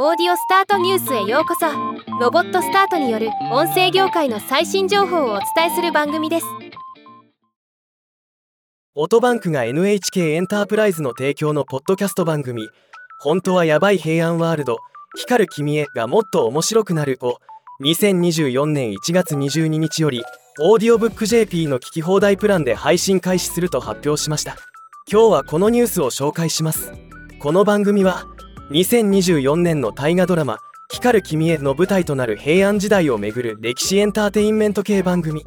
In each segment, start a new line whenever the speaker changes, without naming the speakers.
オーディオスタートニュースへようこそ。ロボットスタートによる音声業界の最新情報をお伝えする番組です。
オトバンクが NHK エンタープライズの提供のポッドキャスト番組「本当はやばい平安ワールド光る君へがもっと面白くなる」を2024年1月22日よりオーディオブック JP の聞き放題プランで配信開始すると発表しました。今日はこのニュースを紹介します。この番組は2024年の大河ドラマ「光る君へ」の舞台となる平安時代をめぐる歴史エンターテインメント系番組。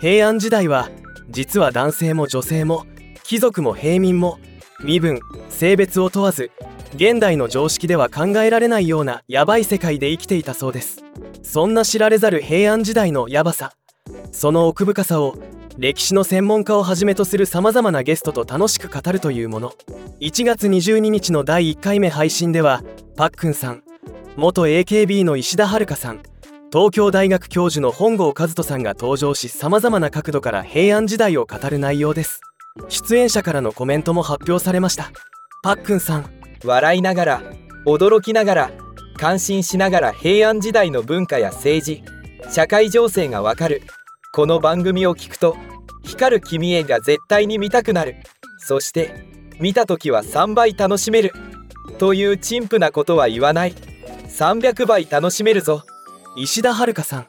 平安時代は実は男性も女性も貴族も平民も身分性別を問わず現代の常識では考えられないようなヤバい世界で生きていたそうです。そんな知られざる平安時代のヤバさその奥深さを歴史の専門家をはじめとするさまざまなゲストと楽しく語るというもの。1月22日の第1回目配信ではパックンさん元 AKB の石田遥さん東京大学教授の本郷和人さんが登場しさまざまな角度から平安時代を語る内容です。出演者からのコメントも発表されました。パックンさん。
笑いながら驚きながら感心しながら平安時代の文化や政治社会情勢がわかる。この番組を聞くと光る君へが絶対に見たくなる。そして見た時は3倍楽しめる。という陳腐なことは言わない。300倍楽しめるぞ。
石田遥さん。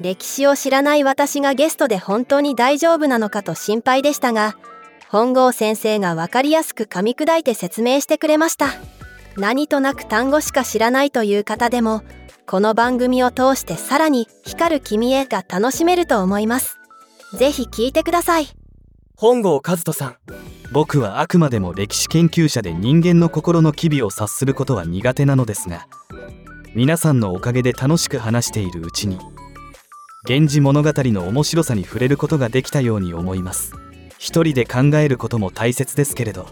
歴史を知らない私がゲストで本当に大丈夫なのかと心配でしたが本郷先生が分かりやすく噛み砕いて説明してくれました。何となく単語しか知らないという方でもこの番組を通してさらに光る君へが楽しめると思います。ぜひ聞いてください。
本郷和人さん。
僕はあくまでも歴史研究者で人間の心の機微を察することは苦手なのですが皆さんのおかげで楽しく話しているうちに「源氏物語」の面白さに触れることができたように思います。一人で考えることも大切ですけれど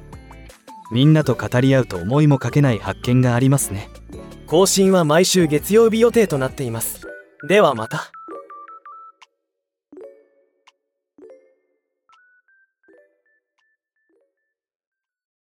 みんなと語り合うと思いもかけない発見がありますね。
更新は毎週月曜日予定となっています。ではまた。